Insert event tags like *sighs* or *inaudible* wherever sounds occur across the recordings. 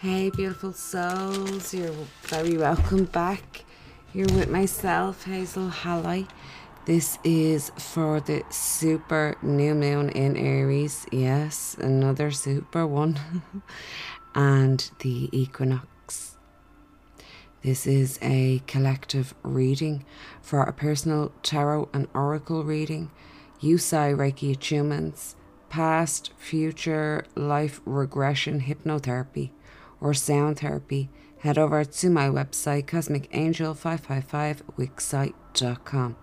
Hey, beautiful souls, you're very welcome back. You're with myself, Hazel Halley. This is for the super new moon in Aries. Yes, another super one. *laughs* and the equinox. This is a collective reading for a personal tarot and oracle reading, Usui Reiki attunements, past, future, life regression hypnotherapy or sound therapy, head over to my website, cosmicangel555wixsite.com.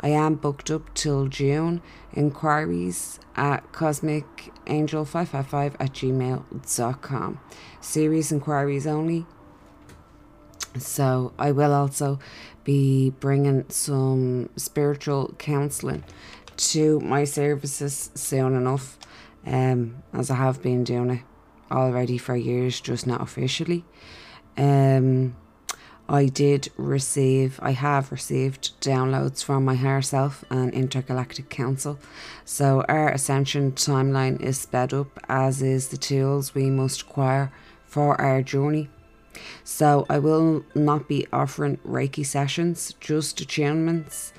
I am booked up till June. Inquiries at cosmicangel555 at gmail.com. Series inquiries only. So I will also be bringing some spiritual counselling to my services soon enough, um, as I have been doing it already for years, just not officially. Um, I did receive, I have received downloads from my higher self and Intergalactic Council. So our ascension timeline is sped up, as is the tools we must acquire for our journey. So I will not be offering Reiki sessions, just attunements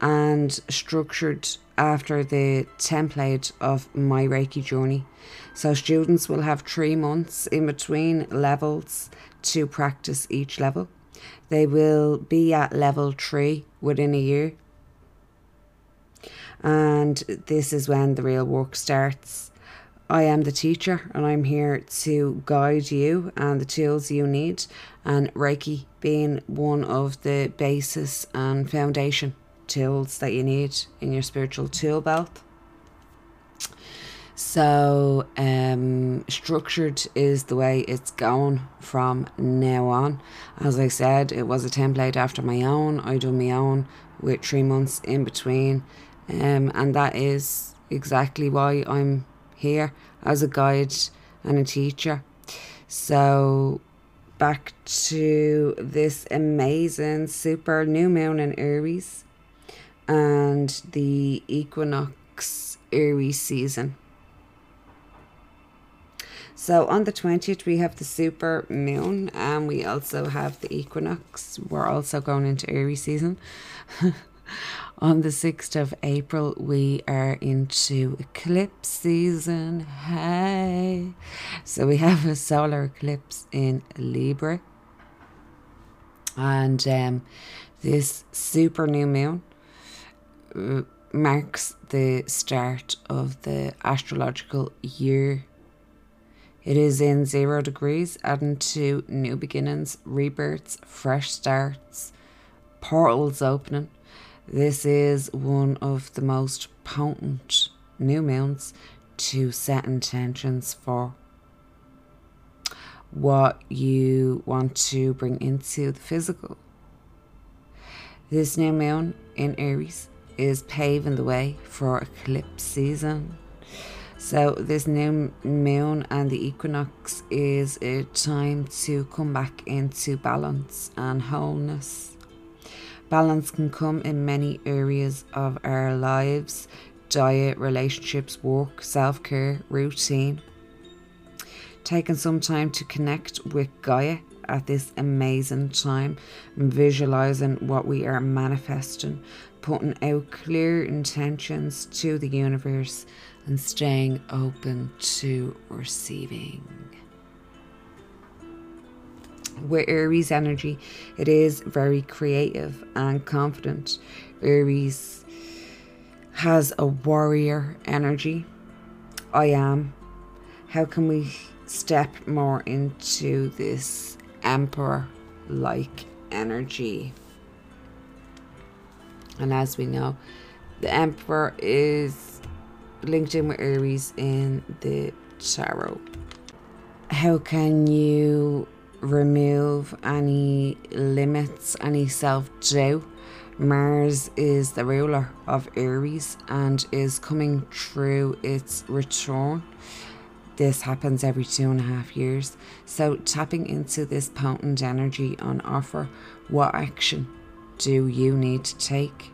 and structured after the template of my Reiki journey. So, students will have three months in between levels to practice each level. They will be at level three within a year. And this is when the real work starts. I am the teacher and I'm here to guide you and the tools you need, and Reiki being one of the basis and foundation tools that you need in your spiritual tool belt. So, um, structured is the way it's going from now on. As I said, it was a template after my own. I do my own with three months in between, um, and that is exactly why I'm here as a guide and a teacher. So, back to this amazing super new moon in Aries and the equinox Aries season. So on the 20th, we have the super moon and we also have the equinox. We're also going into Aries season. *laughs* on the 6th of April, we are into eclipse season. Hey! So we have a solar eclipse in Libra. And um, this super new moon marks the start of the astrological year it is in zero degrees, adding to new beginnings, rebirths, fresh starts, portals opening. This is one of the most potent new moons to set intentions for what you want to bring into the physical. This new moon in Aries is paving the way for eclipse season. So, this new moon and the equinox is a time to come back into balance and wholeness. Balance can come in many areas of our lives diet, relationships, work, self care, routine. Taking some time to connect with Gaia at this amazing time, and visualizing what we are manifesting, putting out clear intentions to the universe and staying open to receiving. With Aries energy, it is very creative and confident. Aries has a warrior energy. I am. How can we step more into this emperor like energy? And as we know, the emperor is linked in with Aries in the tarot. How can you remove any limits, any self doubt? Mars is the ruler of Aries and is coming through its return. This happens every two and a half years. So, tapping into this potent energy on offer, what action do you need to take?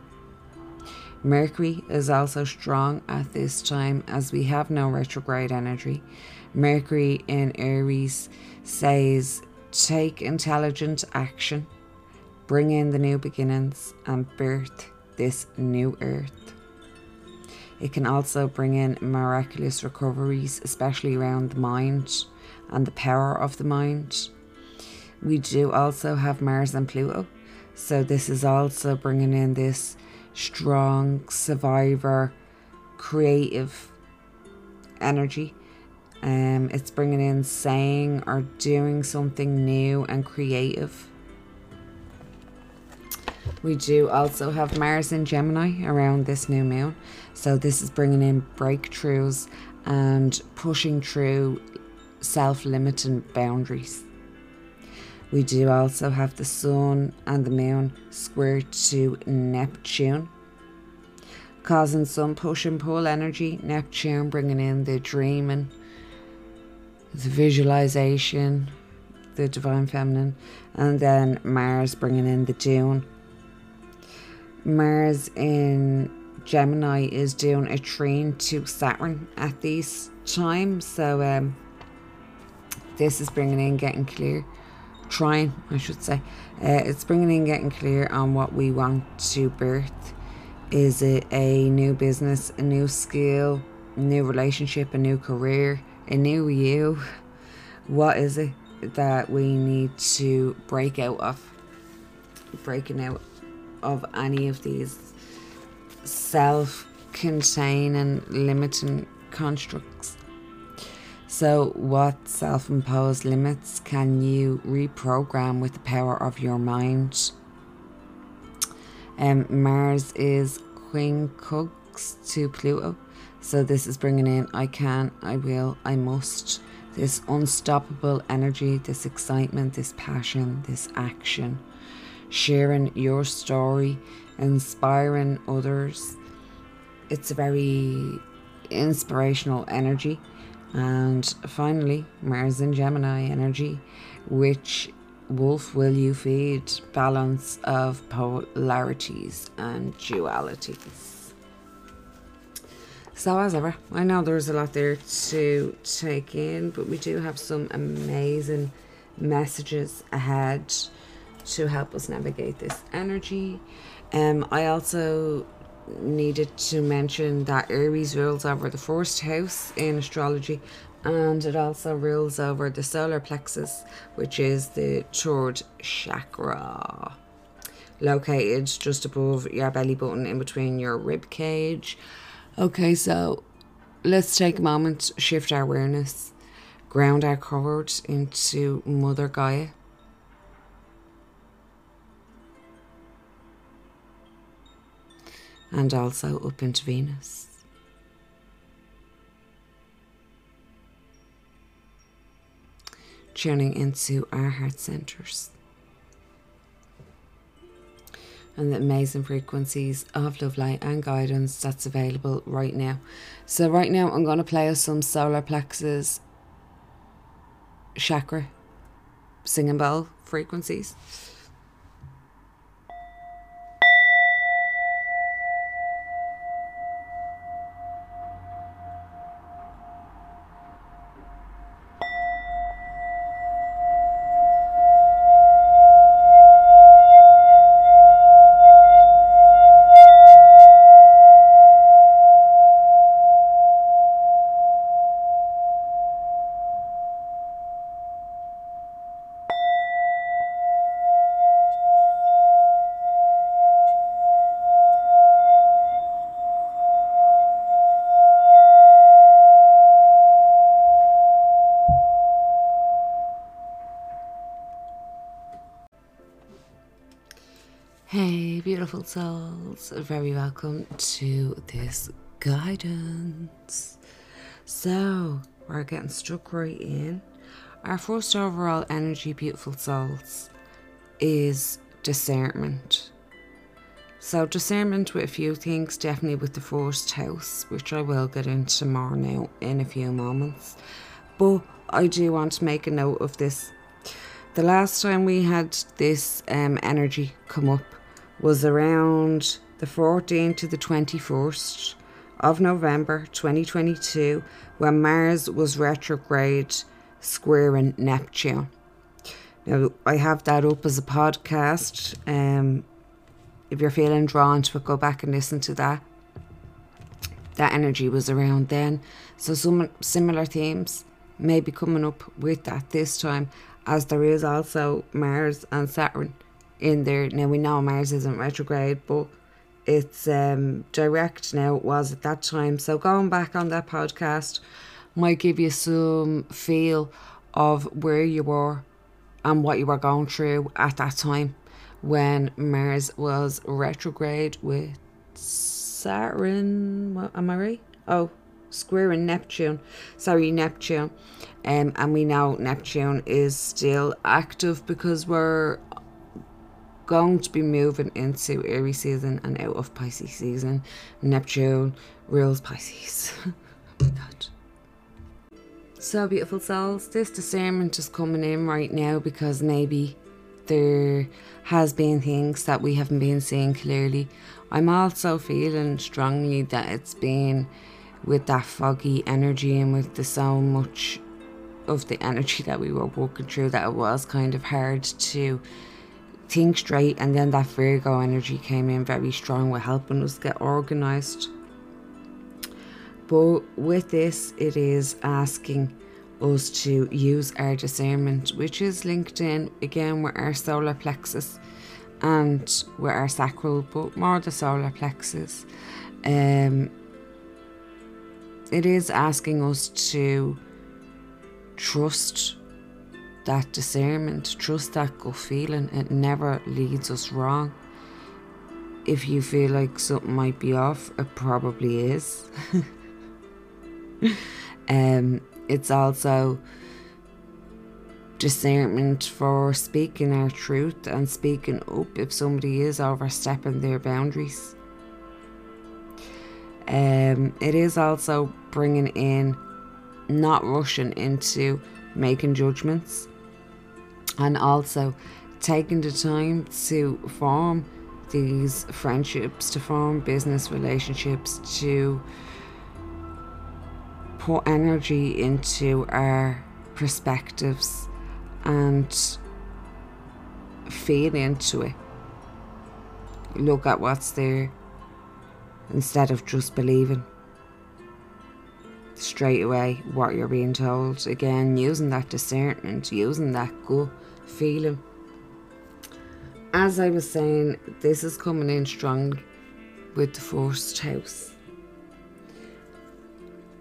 Mercury is also strong at this time as we have no retrograde energy. Mercury in Aries says take intelligent action, bring in the new beginnings, and birth this new earth. It can also bring in miraculous recoveries, especially around the mind and the power of the mind. We do also have Mars and Pluto, so this is also bringing in this strong survivor, creative energy. Um, it's bringing in saying or doing something new and creative. We do also have Mars in Gemini around this new moon. So, this is bringing in breakthroughs and pushing through self limiting boundaries. We do also have the Sun and the Moon square to Neptune, causing some push and pull energy. Neptune bringing in the dreaming, the visualization, the divine feminine, and then Mars bringing in the Dune. Mars in Gemini is doing a train to Saturn at these times, so um, this is bringing in getting clear trine, I should say. Uh, it's bringing in getting clear on what we want to birth. Is it a new business, a new skill, a new relationship, a new career, a new you? What is it that we need to break out of? Breaking out of any of these self containing limiting constructs. So, what self imposed limits can you reprogram with the power of your mind? Um, Mars is quincunx to Pluto. So, this is bringing in I can, I will, I must. This unstoppable energy, this excitement, this passion, this action. Sharing your story, inspiring others. It's a very inspirational energy and finally, Mars in Gemini energy, which wolf will you feed? Balance of polarities and dualities. So, as ever, I know there's a lot there to take in, but we do have some amazing messages ahead to help us navigate this energy. Um, I also needed to mention that Aries rules over the first house in astrology and it also rules over the solar plexus, which is the third chakra. Located just above your belly button in between your rib cage. Okay, so let's take a moment, shift our awareness, ground our cord into Mother Gaia. And also up into Venus. Tuning into our heart centers and the amazing frequencies of love light and guidance that's available right now. So, right now, I'm going to play us some solar plexus chakra singing bell frequencies. Beautiful souls, very welcome to this guidance. So, we're getting stuck right in. Our first overall energy, beautiful souls, is discernment. So, discernment with a few things, definitely with the first house, which I will get into more now in a few moments. But I do want to make a note of this. The last time we had this um, energy come up was around the 14th to the 21st of November 2022 when Mars was retrograde squaring Neptune. Now, I have that up as a podcast. Um, if you're feeling drawn to it, go back and listen to that. That energy was around then. So, some similar themes may be coming up with that this time, as there is also Mars and Saturn in there. Now, we know Mars isn't retrograde, but it's um, direct now. It was at that time. So, going back on that podcast might give you some feel of where you were and what you were going through at that time when Mars was retrograde with Saturn. What, am I right? Oh, square in Neptune. Sorry, Neptune. Um, and we know Neptune is still active because we're going to be moving into Aries season and out of Pisces season. Neptune rules Pisces. *laughs* oh God. So, beautiful souls, this discernment is coming in right now because maybe there has been things that we haven't been seeing clearly. I'm also feeling strongly that it's been with that foggy energy and with the so much of the energy that we were walking through that it was kind of hard to think straight and then that Virgo energy came in very strong with helping us get organized but with this, it is asking us to use our discernment, which is linked in again with our solar plexus and with our sacral, but more the solar plexus. Um, it is asking us to trust that discernment, trust that gut feeling. It never leads us wrong. If you feel like something might be off, it probably is. *laughs* um, it's also discernment for speaking our truth and speaking up if somebody is overstepping their boundaries. Um, it is also bringing in not rushing into making judgments and also taking the time to form these friendships, to form business relationships, to put energy into our perspectives and feel into it. Look at what's there instead of just believing straight away what you're being told. Again, using that discernment, using that gut feeling. As I was saying, this is coming in strong with the first house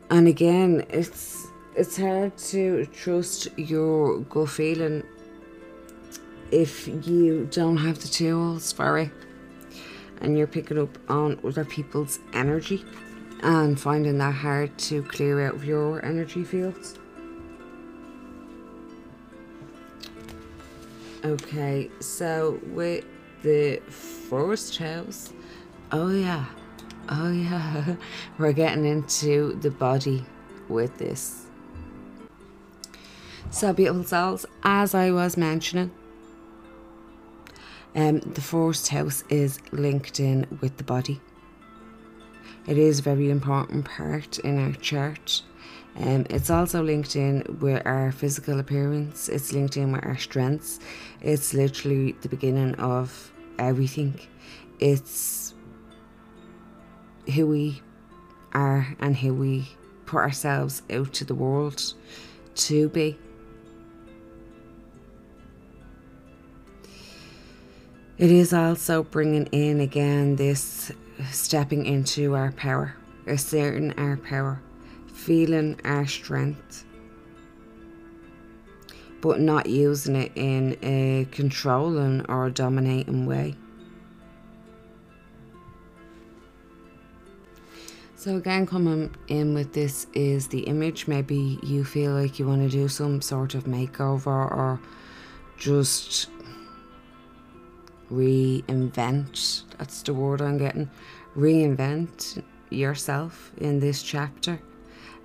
and again it's it's hard to trust your gut feeling if you don't have the tools for it and you're picking up on other people's energy and finding that hard to clear out of your energy fields. Okay, so with the first house, oh yeah, Oh, yeah, *laughs* we're getting into the body with this. So, beautiful souls, as I was mentioning, um, the first house is linked in with the body. It is a very important part in our chart. Um, it's also linked in with our physical appearance. It's linked in with our strengths. It's literally the beginning of everything. It's who we are and who we put ourselves out to the world to be. It is also bringing in again this stepping into our power, asserting our power, feeling our strength, but not using it in a controlling or dominating way. So again, coming in with this is the image. Maybe you feel like you want to do some sort of makeover or just reinvent. That's the word I'm getting. Reinvent yourself in this chapter.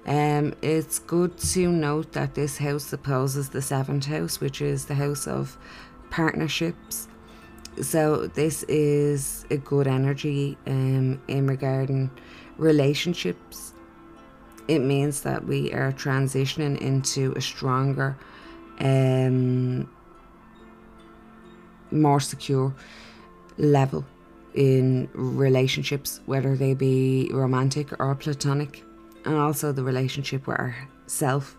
Um, it's good to note that this house opposes the seventh house, which is the house of partnerships So this is a good energy um, in regarding relationships. It means that we are transitioning into a stronger, um, more secure level in relationships, whether they be romantic or platonic, and also the relationship with ourself.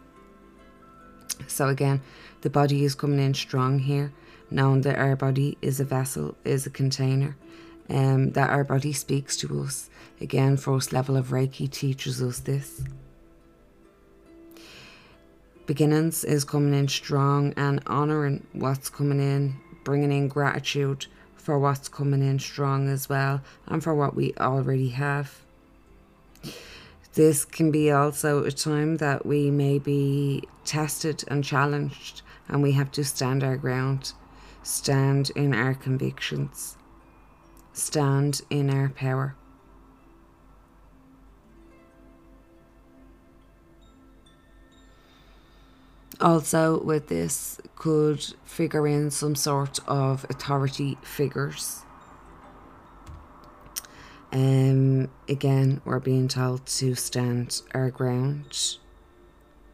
So again, the body is coming in strong here, knowing that our body is a vessel, is a container, um, that our body speaks to us. Again, first level of Reiki teaches us this. Beginnings is coming in strong and honouring what's coming in, bringing in gratitude for what's coming in strong as well and for what we already have. This can be also a time that we may be tested and challenged, and we have to stand our ground, stand in our convictions, stand in our power. also with this could figure in some sort of authority figures um again we're being told to stand our ground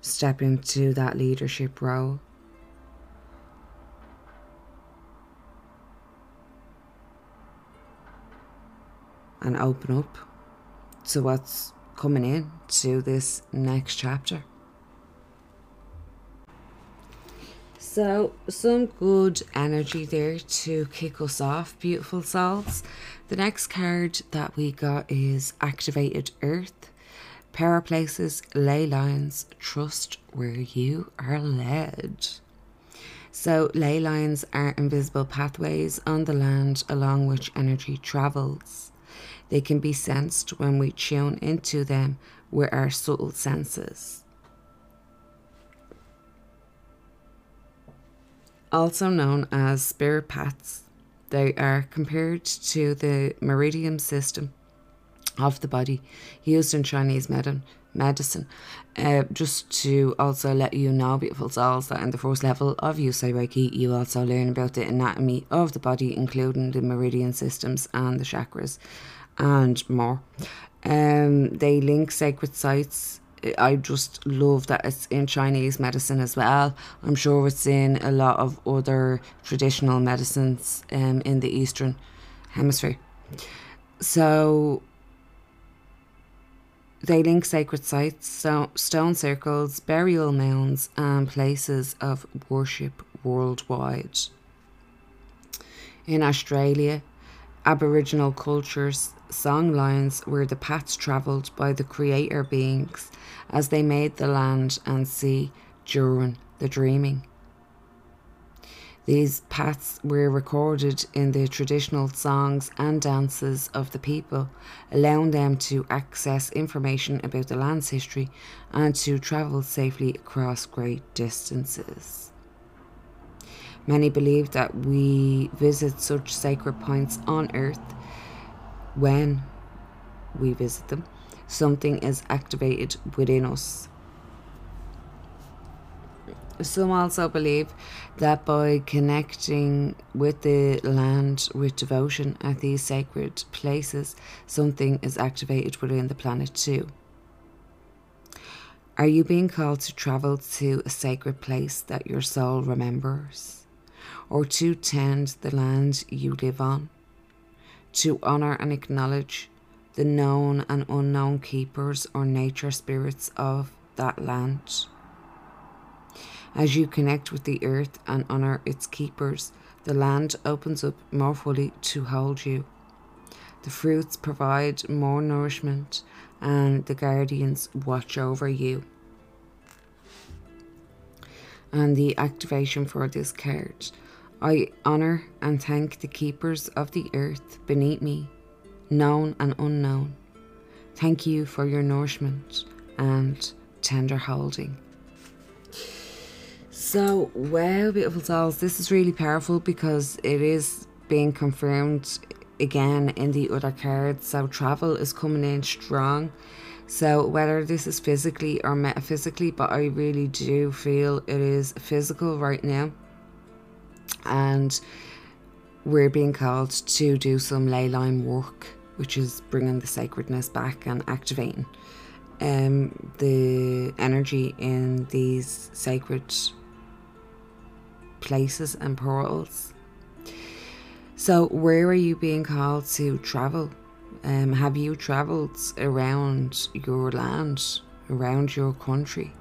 step into that leadership role and open up to what's coming in to this next chapter So, some good energy there to kick us off, beautiful souls. The next card that we got is Activated Earth. Power places, ley lines, trust where you are led. So, ley lines are invisible pathways on the land along which energy travels. They can be sensed when we tune into them with our subtle senses. also known as spirit paths. They are compared to the meridian system of the body used in Chinese medicine. Medicine, uh, just to also let you know, beautiful souls, that in the first level of Usui Reiki, you also learn about the anatomy of the body, including the meridian systems and the chakras, and more. Um, they link sacred sites I just love that it's in Chinese medicine as well. I'm sure it's in a lot of other traditional medicines um, in the Eastern Hemisphere. So they link sacred sites, so stone circles, burial mounds, and places of worship worldwide. In Australia, Aboriginal cultures song lines were the paths travelled by the creator beings as they made the land and sea during the dreaming. These paths were recorded in the traditional songs and dances of the people, allowing them to access information about the land's history and to travel safely across great distances. Many believe that we visit such sacred points on earth when we visit them something is activated within us. Some also believe that by connecting with the land with devotion at these sacred places, something is activated within the planet too. Are you being called to travel to a sacred place that your soul remembers? Or to tend the land you live on? To honour and acknowledge the known and unknown keepers or nature spirits of that land. As you connect with the earth and honour its keepers, the land opens up more fully to hold you. The fruits provide more nourishment, and the guardians watch over you. And the activation for this card I honour and thank the keepers of the earth beneath me known and unknown. Thank you for your nourishment and tender holding. So, wow, beautiful souls, this is really powerful because it is being confirmed again in the other cards. So, travel is coming in strong. So, whether this is physically or metaphysically, but I really do feel it is physical right now. And we're being called to do some ley line work, which is bringing the sacredness back and activating um, the energy in these sacred places and portals. So, where are you being called to travel? Um, have you travelled around your land, around your country?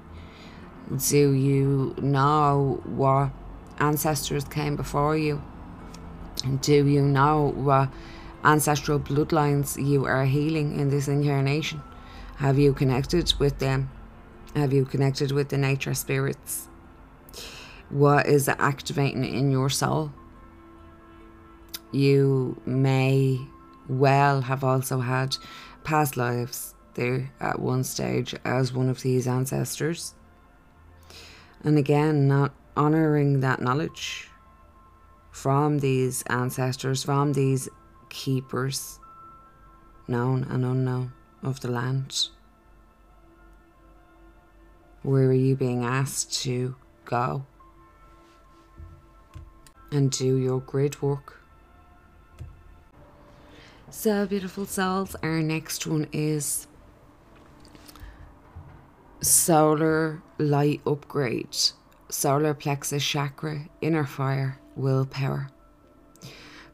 Do you know what ancestors came before you? Do you know what ancestral bloodlines you are healing in this incarnation? Have you connected with them? Have you connected with the nature spirits? What is activating in your soul? You may well have also had past lives there at one stage as one of these ancestors. And again, not honoring that knowledge from these ancestors, from these keepers, known and unknown, of the land. Where are you being asked to go and do your grid work? So, beautiful souls, our next one is solar light upgrade, solar plexus chakra, inner fire, willpower.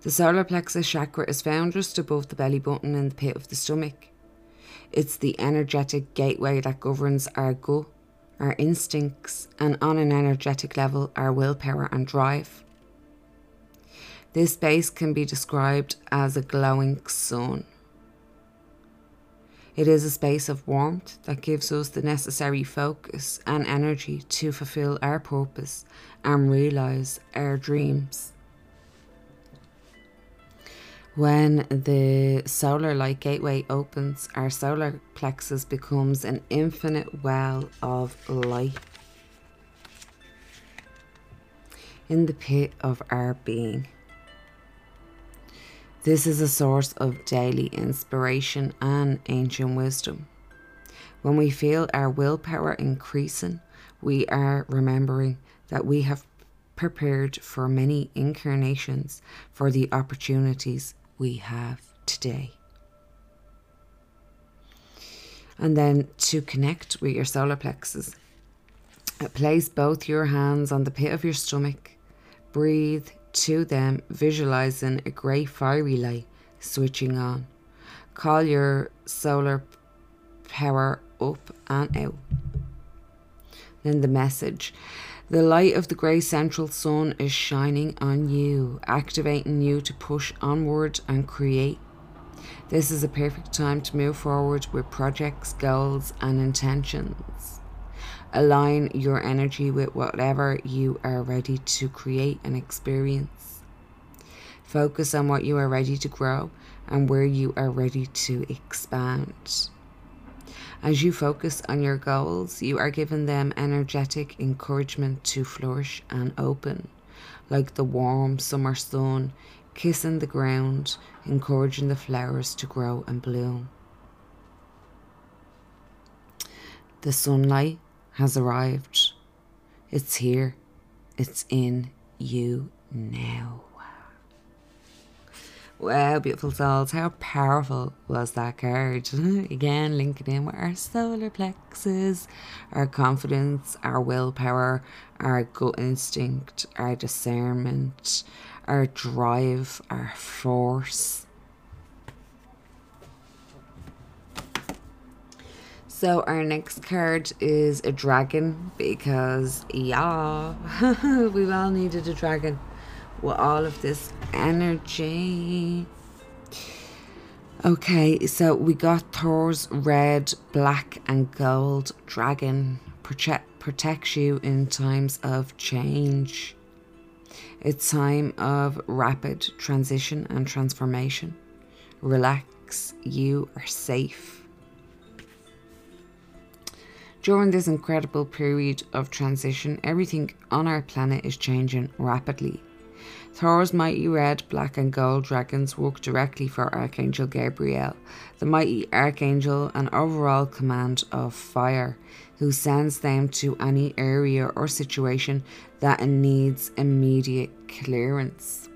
The solar plexus chakra is found just above the belly button in the pit of the stomach. It's the energetic gateway that governs our gut, our instincts, and on an energetic level, our willpower and drive. This space can be described as a glowing sun. It is a space of warmth that gives us the necessary focus and energy to fulfill our purpose and realize our dreams. When the solar light gateway opens, our solar plexus becomes an infinite well of light in the pit of our being. This is a source of daily inspiration and ancient wisdom. When we feel our willpower increasing, we are remembering that we have prepared for many incarnations for the opportunities we have today. And then to connect with your solar plexus, uh, place both your hands on the pit of your stomach. Breathe to them, visualizing a grey fiery light switching on. Call your solar power up and out. Then the message the light of the grey central sun is shining on you, activating you to push onward and create. This is a perfect time to move forward with projects, goals, and intentions. Align your energy with whatever you are ready to create and experience. Focus on what you are ready to grow and where you are ready to expand. As you focus on your goals, you are giving them energetic encouragement to flourish and open, like the warm summer sun kissing the ground, encouraging the flowers to grow and bloom. The sunlight has arrived. It's here. It's in you now. Wow, beautiful souls. How powerful was that card? *laughs* Again, linking in with our solar plexus, our confidence, our willpower, our gut instinct, our discernment, our drive, our force. So, our next card is a dragon because, yeah, *laughs* we've all needed a dragon with all of this energy. Okay, so we got Thor's red, black, and gold dragon protect, protects you in times of change. It's time of rapid transition and transformation. Relax, you are safe. During this incredible period of transition, everything on our planet is changing rapidly Thor's mighty red, black, and gold dragons work directly for Archangel Gabriel, the mighty archangel and overall command of fire, who sends them to any area or situation that needs immediate clearance.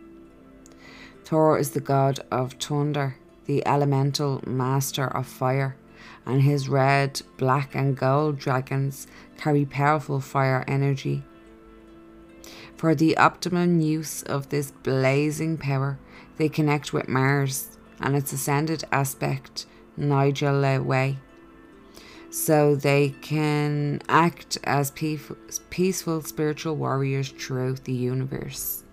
Thor is the god of thunder, the elemental master of fire, and his red, black, and gold dragons carry powerful fire energy. For the optimum use of this blazing power, they connect with Mars and its ascended aspect, Nigella so they can act as peaceful spiritual warriors throughout the universe.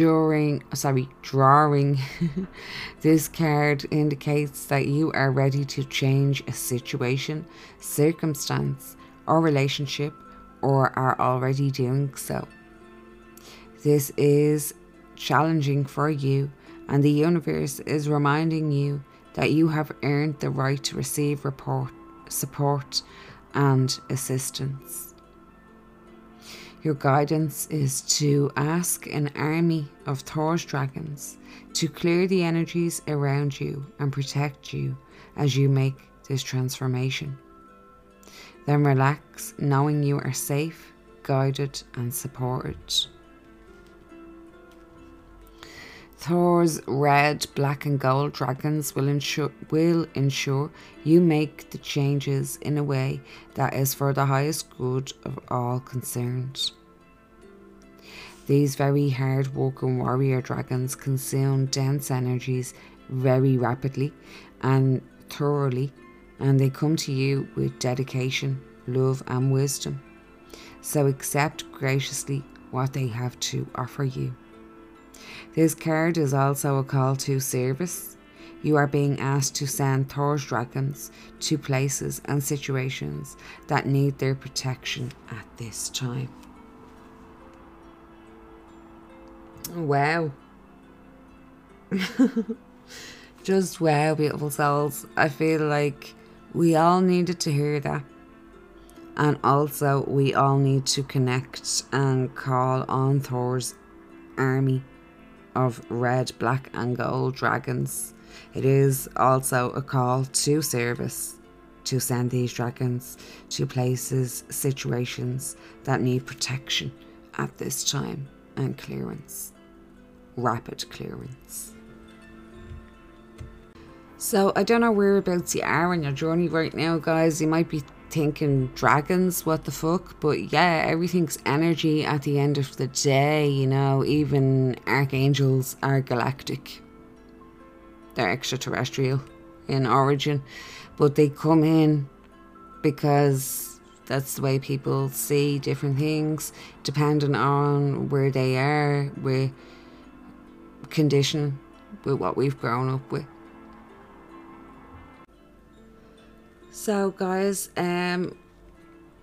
During, oh, sorry, drawing *laughs* this card indicates that you are ready to change a situation, circumstance, or relationship, or are already doing so. This is challenging for you, and the universe is reminding you that you have earned the right to receive report, support and assistance. Your guidance is to ask an army of Thor's dragons to clear the energies around you and protect you as you make this transformation. Then relax, knowing you are safe, guided, and supported. Thor's red, black, and gold dragons will ensure will ensure you make the changes in a way that is for the highest good of all concerned. These very hard working warrior dragons consume dense energies very rapidly and thoroughly, and they come to you with dedication, love, and wisdom. So accept graciously what they have to offer you. This card is also a call to service. You are being asked to send Thor's dragons to places and situations that need their protection at this time. Wow. *laughs* Just wow, beautiful souls. I feel like we all needed to hear that. And also, we all need to connect and call on Thor's army of red, black, and gold dragons. It is also a call to service to send these dragons to places, situations that need protection at this time and clearance. Rapid clearance. So, I don't know whereabouts you are on your journey right now, guys. You might be thinking dragons, what the fuck? But yeah, everything's energy at the end of the day, you know, even archangels are galactic. They're extraterrestrial in origin, but they come in because that's the way people see different things, depending on where they are, where condition with what we've grown up with. So guys, um,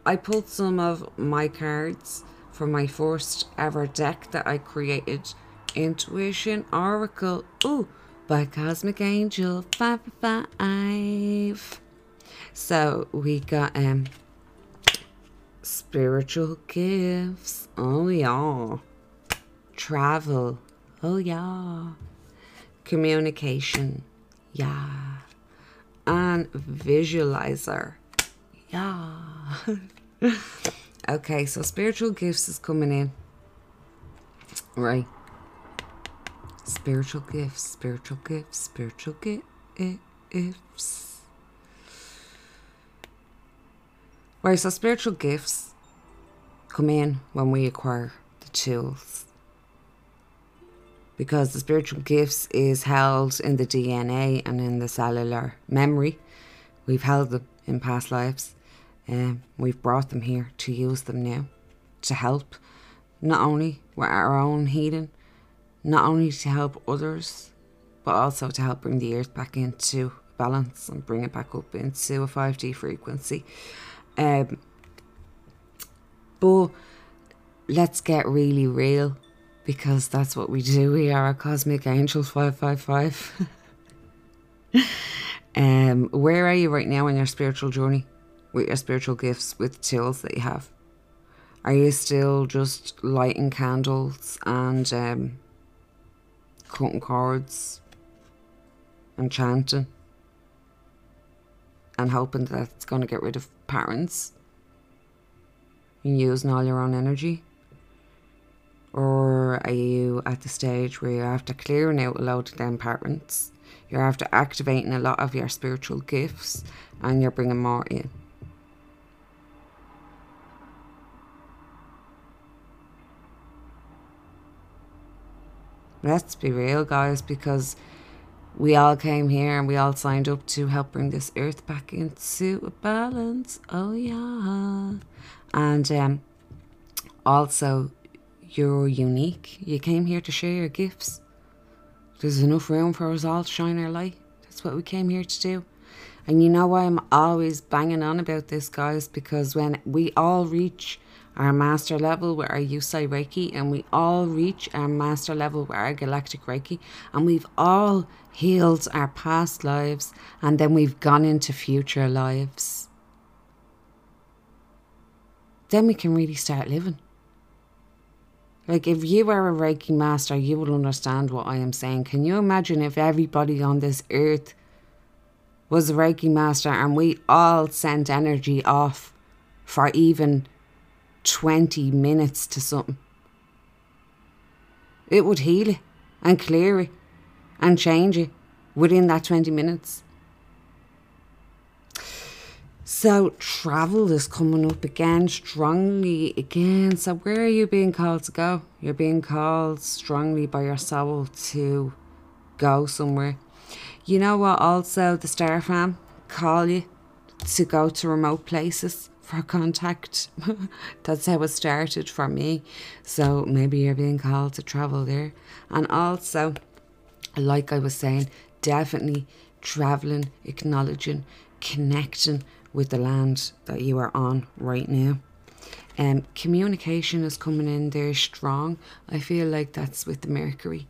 I pulled some of my cards from my first ever deck that I created. Intuition Oracle, ooh, by Cosmic Angel 555. So we got um spiritual gifts. Oh yeah. Travel. Oh yeah. Communication. Yeah and visualizer. Yeah. *laughs* okay, so spiritual gifts is coming in. Right. Spiritual gifts, spiritual gifts, spiritual gifts. Right, so spiritual gifts come in when we acquire the tools because the spiritual gifts is held in the DNA and in the cellular memory. We've held them in past lives. Um, we've brought them here to use them now to help not only with our own healing, not only to help others, but also to help bring the earth back into balance and bring it back up into a 5D frequency. Um, but let's get really real because that's what we do. We are a cosmic angels 555. *laughs* um, where are you right now in your spiritual journey with your spiritual gifts, with tools that you have? Are you still just lighting candles and um, cutting cards and chanting and hoping that it's going to get rid of parents and using all your own energy? Or are you at the stage where you're after clearing out a load of them patterns? You're after activating a lot of your spiritual gifts and you're bringing more in. Let's be real, guys, because we all came here and we all signed up to help bring this earth back into a balance. Oh, yeah. And um, also, you're unique. You came here to share your gifts. There's enough room for us all to shine our light. That's what we came here to do. And you know why I'm always banging on about this, guys? Because when we all reach our master level with our Usui Reiki, and we all reach our master level with our Galactic Reiki, and we've all healed our past lives, and then we've gone into future lives, then we can really start living. Like, if you are a Reiki master, you will understand what I am saying. Can you imagine if everybody on this earth was a Reiki master and we all sent energy off for even 20 minutes to something. It would heal it and clear it and change it within that 20 minutes. So, travel is coming up again strongly again. So, where are you being called to go? You're being called strongly by your soul to go somewhere. You know what? Also, the Star Fam call you to go to remote places for contact. *laughs* That's how it started for me. So maybe you're being called to travel there. And also, like I was saying, definitely traveling, acknowledging, connecting with the land that you are on right now. Um, communication is coming in there strong. I feel like that's with the Mercury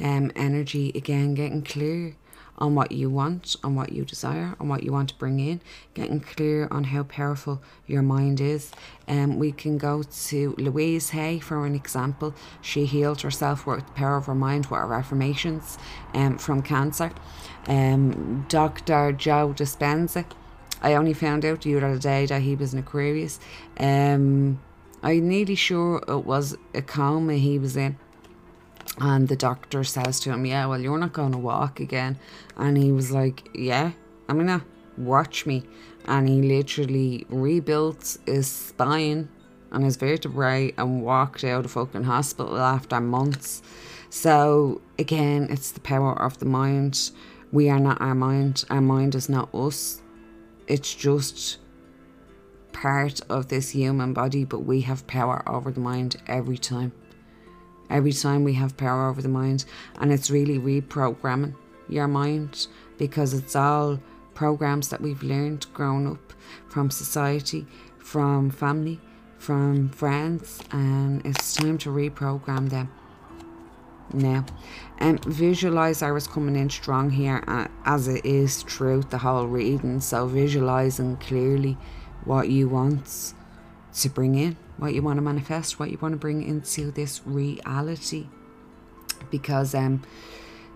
um, energy again getting clear on what you want, on what you desire, on what you want to bring in, getting clear on how powerful your mind is. And um, we can go to Louise Hay for an example. She healed herself with the power of her mind with her affirmations um, from cancer. Um, Dr. Joe Dispenza, I only found out the other day that he was an Aquarius. Um, I'm nearly sure it was a coma he was in and the doctor says to him, Yeah, well, you're not going to walk again. And he was like, Yeah, I'm going to watch me. And he literally rebuilt his spine and his vertebrae and walked out of fucking hospital after months. So, again, it's the power of the mind. We are not our mind, our mind is not us. It's just part of this human body, but we have power over the mind every time every time we have power over the mind. And it's really reprogramming your mind because it's all programs that we've learned growing up from society, from family, from friends, and it's time to reprogram them now. And um, visualizer is coming in strong here, uh, as it is throughout the whole reading. So visualizing clearly what you want to bring in what you want to manifest, what you want to bring into this reality. Because um,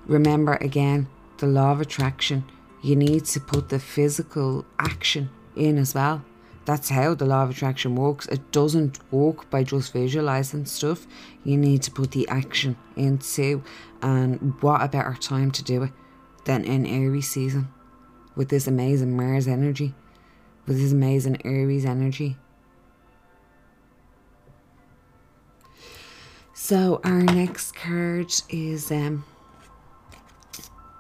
remember again, the law of attraction, you need to put the physical action in as well. That's how the law of attraction works. It doesn't work by just visualizing stuff. You need to put the action into. And what a better time to do it than in Aries season with this amazing Mars energy, with this amazing Aries energy. So our next card is um,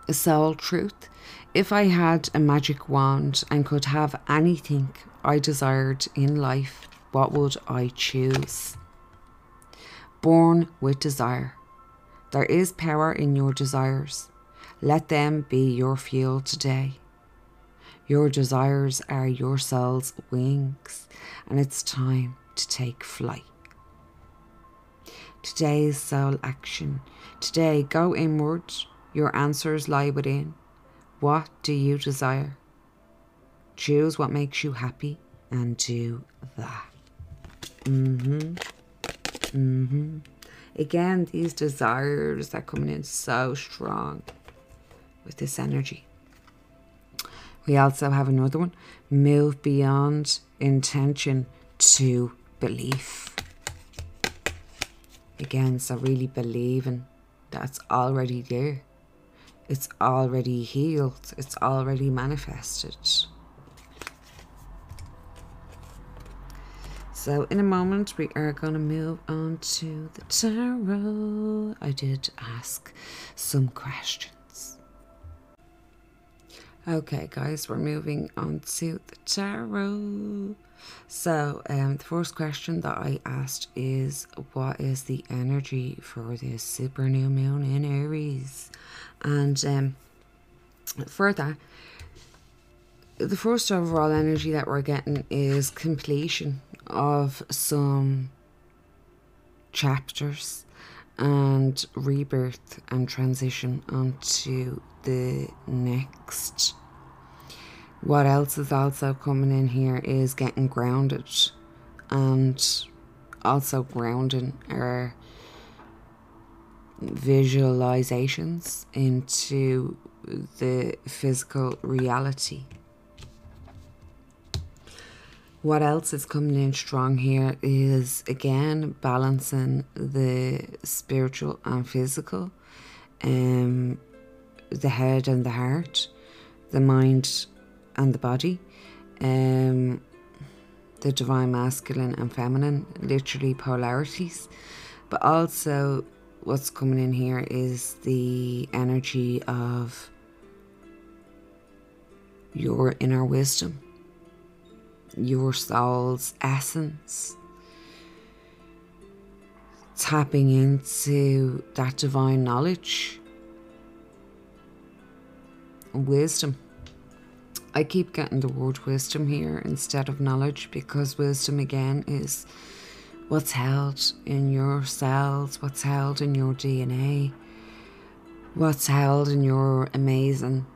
a soul truth. If I had a magic wand and could have anything I desired in life, what would I choose? Born with desire. There is power in your desires. Let them be your fuel today. Your desires are your soul's wings, and it's time to take flight. Today's soul action. Today, go inward. Your answers lie within. What do you desire? Choose what makes you happy and do that. Mm-hmm. Mm-hmm. Again, these desires are coming in so strong with this energy. We also have another one. Move beyond intention to belief Again, so really believing that's already there. It's already healed. It's already manifested. So, in a moment, we are going to move on to the tarot. I did ask some questions. Okay, guys, we're moving on to the tarot. So, um, the first question that I asked is What is the energy for this super new moon in Aries? And um, for that, the first overall energy that we're getting is completion of some chapters and rebirth and transition onto the next. What else is also coming in here is getting grounded and also grounding our visualizations into the physical reality. What else is coming in strong here is again balancing the spiritual and physical, um, the head and the heart, the mind and the body, um, the divine masculine and feminine, literally polarities. But also, what's coming in here is the energy of your inner wisdom your soul's essence. Tapping into that divine knowledge, wisdom. I keep getting the word wisdom here instead of knowledge because wisdom again is what's held in your cells, what's held in your DNA, what's held in your amazing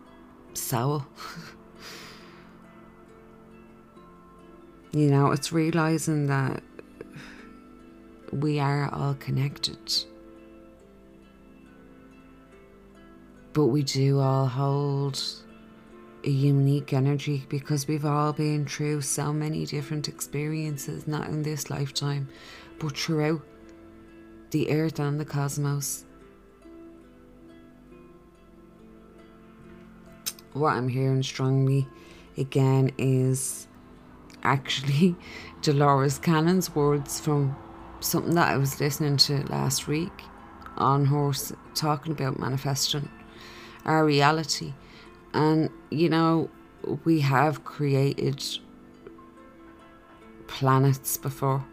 soul. *laughs* You know, it's realizing that we are all connected. But we do all hold a unique energy because we've all been through so many different experiences, not in this lifetime, but throughout the earth and the cosmos. What I'm hearing strongly again is actually *laughs* Dolores Cannon's words from something that I was listening to last week on horse talking about manifesting our reality. And you know, we have created planets before.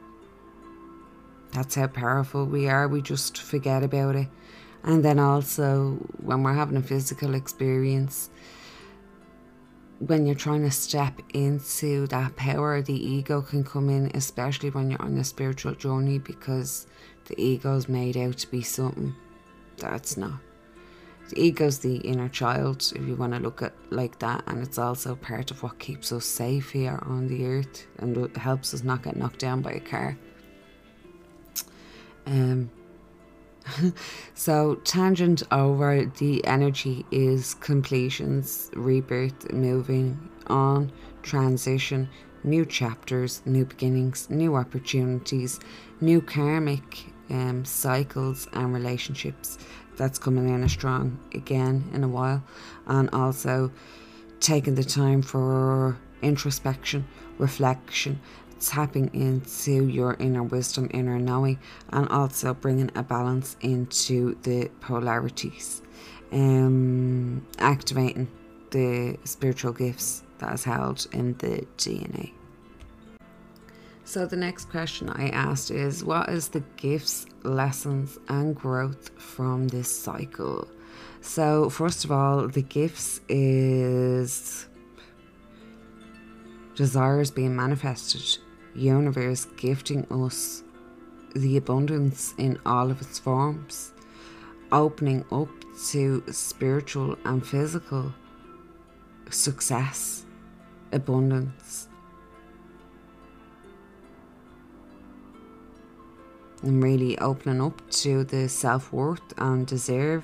That's how powerful we are. We just forget about it. And then also, when we're having a physical experience, when you're trying to step into that power, the ego can come in, especially when you're on a spiritual journey, because the ego is made out to be something that's not. The ego's the inner child, if you want to look at like that, and it's also part of what keeps us safe here on the earth and helps us not get knocked down by a car. Um, *laughs* so, tangent over the energy is completions, rebirth, moving on, transition, new chapters, new beginnings, new opportunities, new karmic um, cycles and relationships. That's coming in strong again in a while, and also taking the time for introspection, reflection, tapping into your inner wisdom, inner knowing, and also bringing a balance into the polarities, um, activating the spiritual gifts that is held in the DNA. So, the next question I asked is What is the gifts, lessons, and growth from this cycle? So, first of all, the gifts is desires being manifested universe gifting us the abundance in all of its forms, opening up to spiritual and physical success, abundance. And really opening up to the self worth and deserve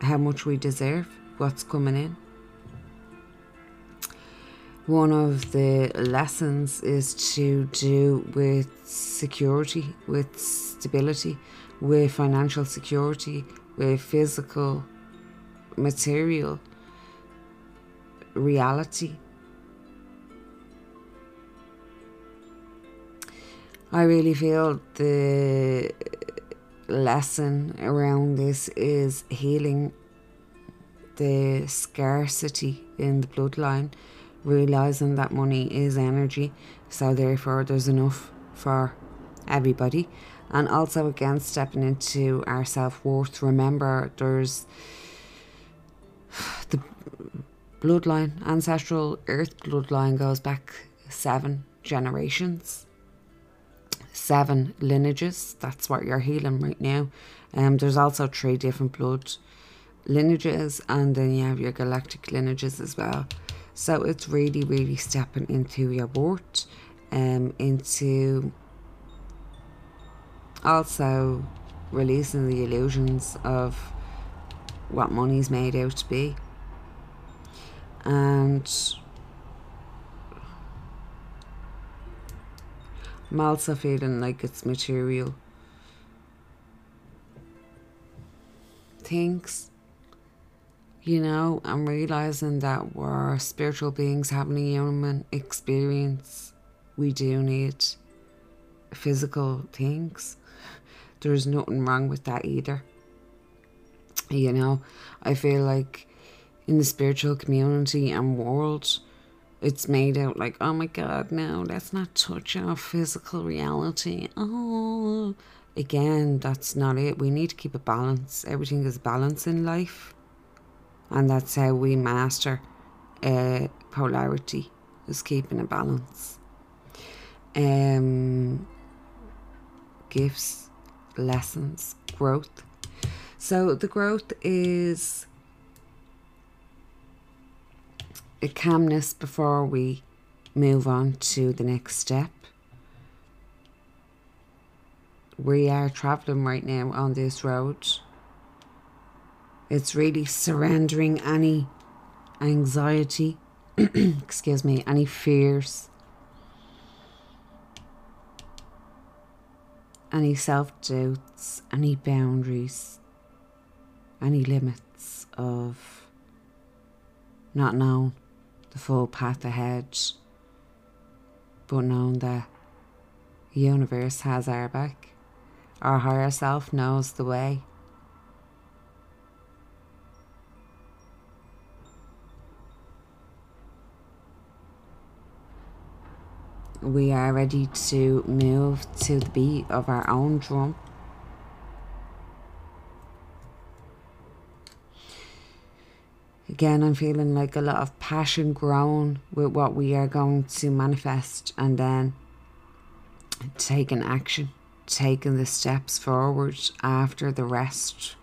how much we deserve, what's coming in. One of the lessons is to do with security, with stability, with financial security, with physical, material reality. I really feel the lesson around this is healing the scarcity in the bloodline, realizing that money is energy, so therefore there's enough for everybody, and also again stepping into our self worth. Remember, there's *sighs* the bloodline, ancestral earth bloodline goes back seven generations, seven lineages. That's what you're healing right now. Um, there's also three different blood lineages, and then you have your galactic lineages as well. So it's really, really stepping into your worth, um, into also releasing the illusions of what money's made out to be. And I'm also feeling like it's material things. You know, I'm realizing that we're spiritual beings having a human experience. We do need physical things. There's nothing wrong with that either. You know, I feel like in the spiritual community and world, it's made out like, oh my god, no, let's not touch our physical reality. Oh, again, that's not it. We need to keep a balance. Everything is balance in life, and that's how we master uh, polarity. Is keeping a balance. Um, gifts, lessons, growth. So the growth is a calmness before we move on to the next step. We are traveling right now on this road. It's really surrendering any anxiety, *clears throat* excuse me, any fears, any self doubts, any boundaries, any limits of not knowing the full path ahead, but knowing that the universe has our back. Our higher self knows the way. We are ready to move to the beat of our own drum. Again, I'm feeling like a lot of passion grown with what we are going to manifest and then taking action, taking the steps forward after the rest.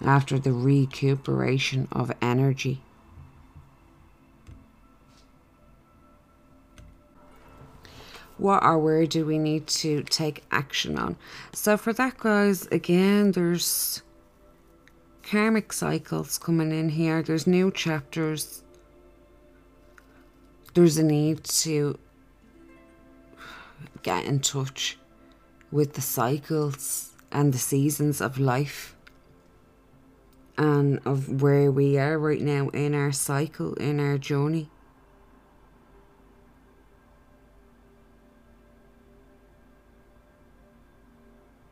After the recuperation of energy. What or where do we need to take action on? So, for that, guys, again, there's karmic cycles coming in here, there's new chapters, there's a need to get in touch with the cycles and the seasons of life and of where we are right now in our cycle, in our journey.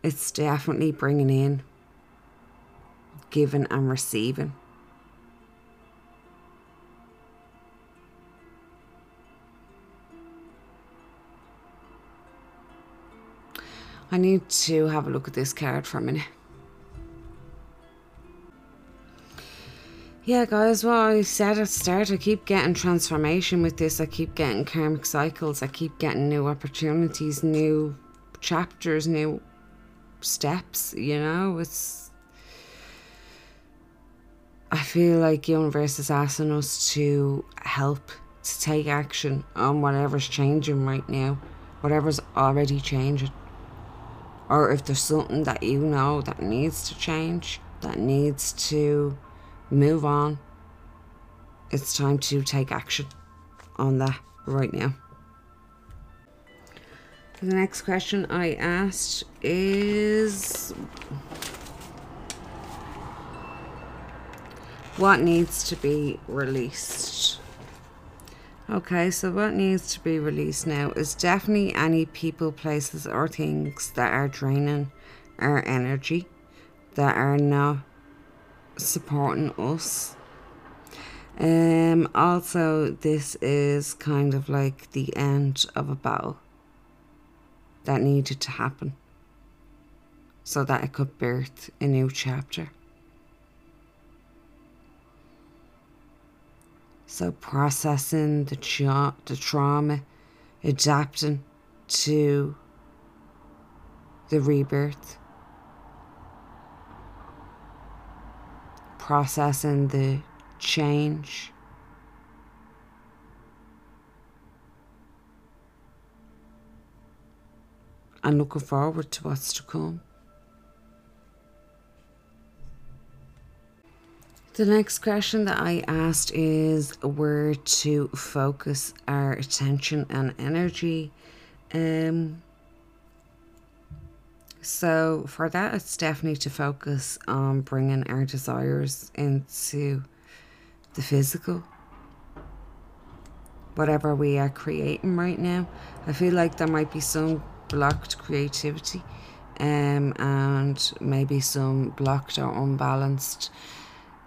It's definitely bringing in giving and receiving. I need to have a look at this card for a minute. Yeah, guys, well, I said at start, I keep getting transformation with this. I keep getting karmic cycles. I keep getting new opportunities, new chapters, new steps, you know? It's. I feel like universe is asking us to help to take action on whatever's changing right now, whatever's already changing. Or if there's something that you know that needs to change, that needs to move on. It's time to take action on that right now. The next question I asked is what needs to be released? Okay, so what needs to be released now is definitely any people, places, or things that are draining our energy, that are not supporting us. Um, also, this is kind of like the end of a battle that needed to happen so that it could birth a new chapter. So processing the cha- the trauma, adapting to the rebirth, processing the change. And looking forward to what's to come. The next question that I asked is where to focus our attention and energy. Um, so, for that, it's definitely to focus on bringing our desires into the physical. Whatever we are creating right now, I feel like there might be some blocked creativity um, and maybe some blocked or unbalanced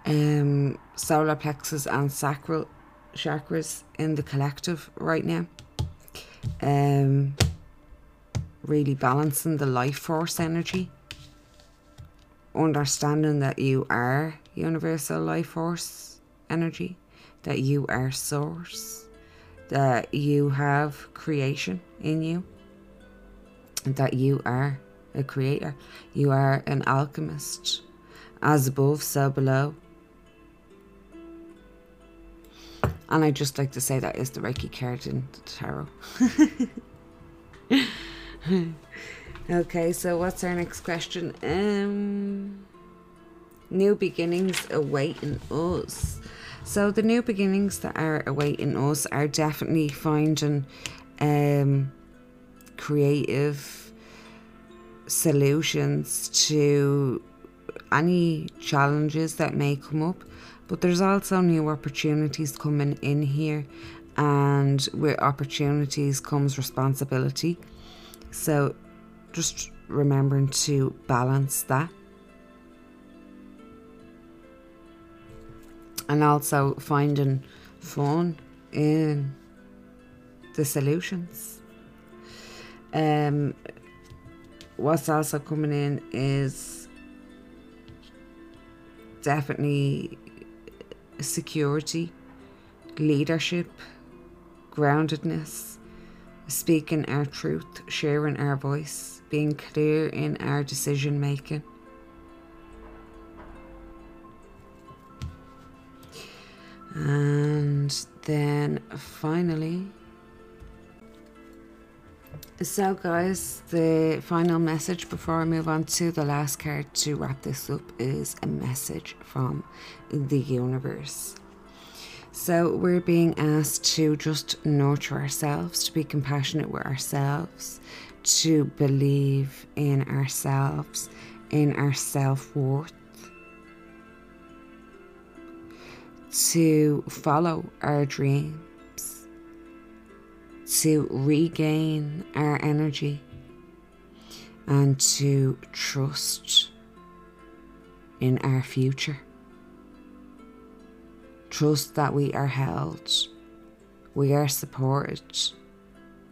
um, solar plexus and sacral chakras in the collective right now. Um, really balancing the life force energy, understanding that you are universal life force energy, that you are source, that you have creation in you, that you are a creator, you are an alchemist, as above, so below. And I just like to say that is the Reiki card in the tarot. *laughs* okay, so what's our next question? Um, new beginnings awaiting us. So the new beginnings that are awaiting us are definitely finding um, creative solutions to any challenges that may come up but there's also new opportunities coming in here, and with opportunities comes responsibility. So just remembering to balance that. And also finding fun in the solutions. Um, what's also coming in is definitely security, leadership, groundedness, speaking our truth, sharing our voice, being clear in our decision making. And then finally, so, guys, the final message before I move on to the last card to wrap this up is a message from the universe. So, we're being asked to just nurture ourselves, to be compassionate with ourselves, to believe in ourselves, in our self worth, to follow our dreams to regain our energy and to trust in our future. Trust that we are held, we are supported,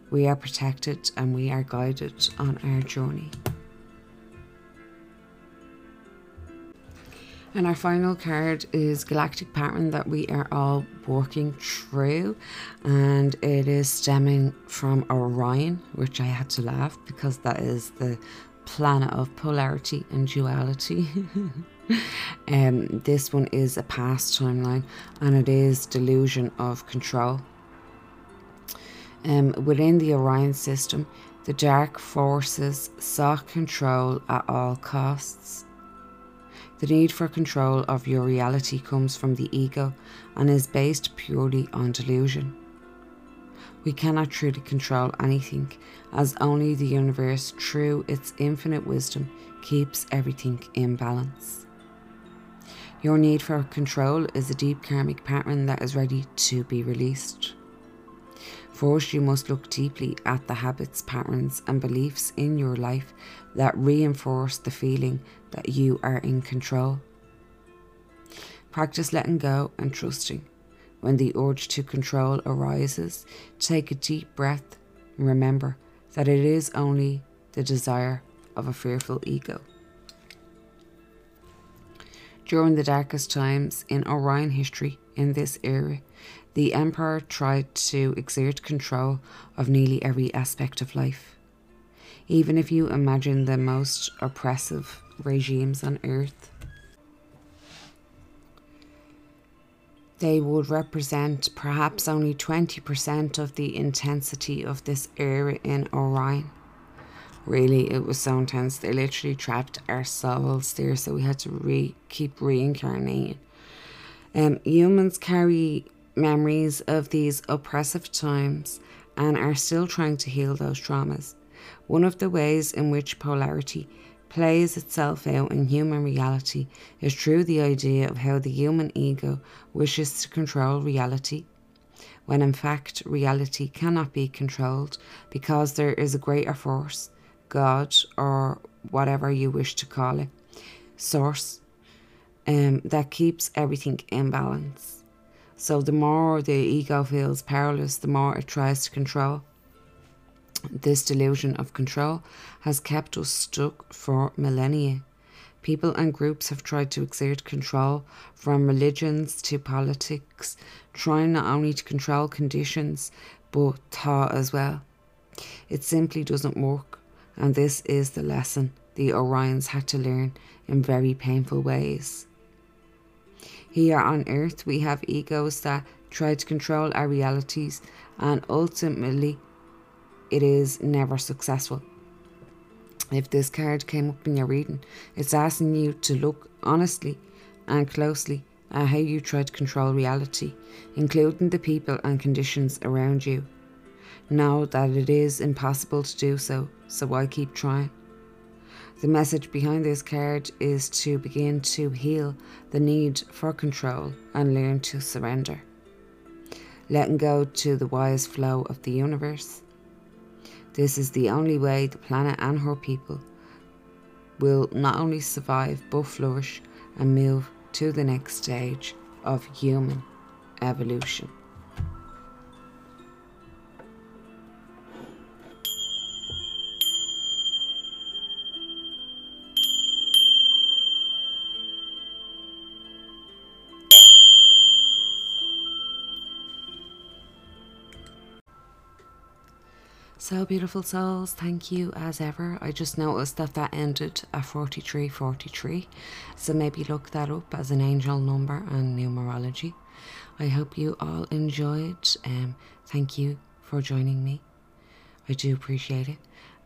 we are protected, and we are guided on our journey. And our final card is Galactic Pattern that we are all working through. And it is stemming from Orion, which I had to laugh because that is the planet of polarity and duality. *laughs* um, this one is a past timeline and it is delusion of control. Um, within the Orion system, the dark forces sought control at all costs The need for control of your reality comes from the ego and is based purely on delusion. We cannot truly control anything, as only the universe, through its infinite wisdom, keeps everything in balance. Your need for control is a deep karmic pattern that is ready to be released. First, you must look deeply at the habits, patterns, and beliefs in your life that reinforce the feeling that you are in control. Practice letting go and trusting. When the urge to control arises, take a deep breath and remember that it is only the desire of a fearful ego. During the darkest times in Orion history in this era, the Emperor tried to exert control of nearly every aspect of life. Even if you imagine the most oppressive regimes on earth, they would represent perhaps only 20% of the intensity of this era in Orion. Really, it was so intense. They literally trapped our souls there, so we had to re- keep reincarnating. Um, humans carry memories of these oppressive times and are still trying to heal those traumas. One of the ways in which polarity plays itself out in human reality is through the idea of how the human ego wishes to control reality, when in fact reality cannot be controlled because there is a greater force, God, or whatever you wish to call it, source, um, that keeps everything in balance. So the more the ego feels powerless, the more it tries to control. This delusion of control has kept us stuck for millennia. People and groups have tried to exert control from religions to politics, trying not only to control conditions but thought as well. It simply doesn't work, and this is the lesson the Orions had to learn in very painful ways. Here on earth, we have egos that try to control our realities, and ultimately, it is never successful. If this card came up in your reading, it's asking you to look honestly and closely at how you try to control reality, including the people and conditions around you. Know that it is impossible to do so, so why keep trying? The message behind this card is to begin to heal the need for control and learn to surrender. Letting go to the wise flow of the universe. This is the only way the planet and her people will not only survive but flourish and move to the next stage of human evolution. So, beautiful souls, thank you as ever. I just noticed that that ended at 4343, so maybe look that up as an angel number and numerology. I hope you all enjoyed. Um, thank you for joining me. I do appreciate it,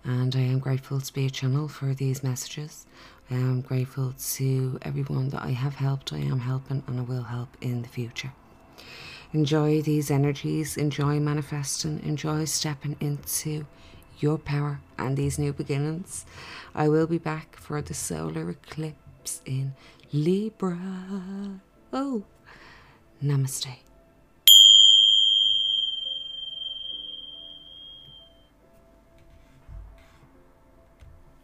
and I am grateful to be a channel for these messages. I am grateful to everyone that I have helped, I am helping, and I will help in the future. Enjoy these energies, enjoy manifesting, enjoy stepping into your power and these new beginnings. I will be back for the solar eclipse in Libra. Oh, namaste.